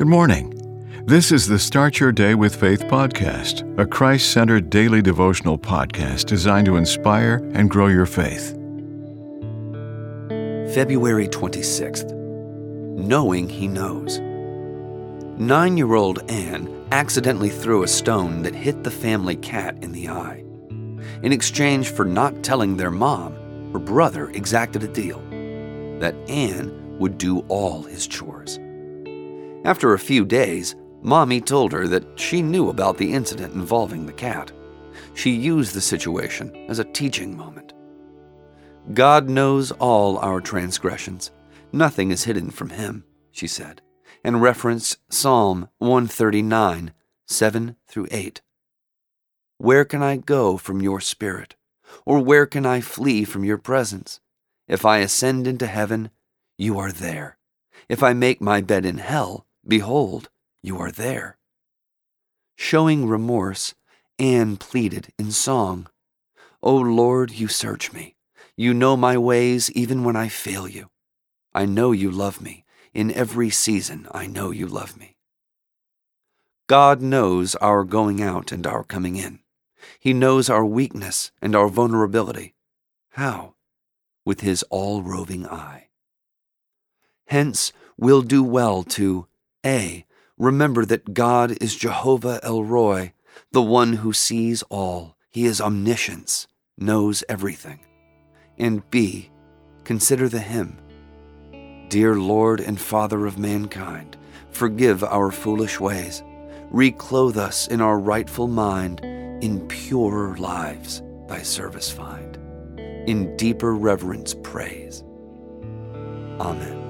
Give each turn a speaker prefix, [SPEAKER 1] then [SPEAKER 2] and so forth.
[SPEAKER 1] Good morning. This is the Start Your Day with Faith podcast, a Christ centered daily devotional podcast designed to inspire and grow your faith.
[SPEAKER 2] February 26th. Knowing He Knows. Nine year old Anne accidentally threw a stone that hit the family cat in the eye. In exchange for not telling their mom, her brother exacted a deal that Anne would do all his chores. After a few days, Mommy told her that she knew about the incident involving the cat. She used the situation as a teaching moment. God knows all our transgressions. Nothing is hidden from Him, she said, and referenced Psalm 139, 7 through 8. Where can I go from your spirit? Or where can I flee from your presence? If I ascend into heaven, you are there. If I make my bed in hell, behold, you are there. Showing remorse, Anne pleaded in song, O Lord, you search me. You know my ways even when I fail you. I know you love me. In every season, I know you love me. God knows our going out and our coming in. He knows our weakness and our vulnerability. How? With his all roving eye. Hence, we'll do well to A. Remember that God is Jehovah El Roi, the one who sees all. He is omniscience, knows everything. And B. Consider the hymn Dear Lord and Father of mankind, forgive our foolish ways. Reclothe us in our rightful mind, in purer lives thy service find, in deeper reverence praise. Amen.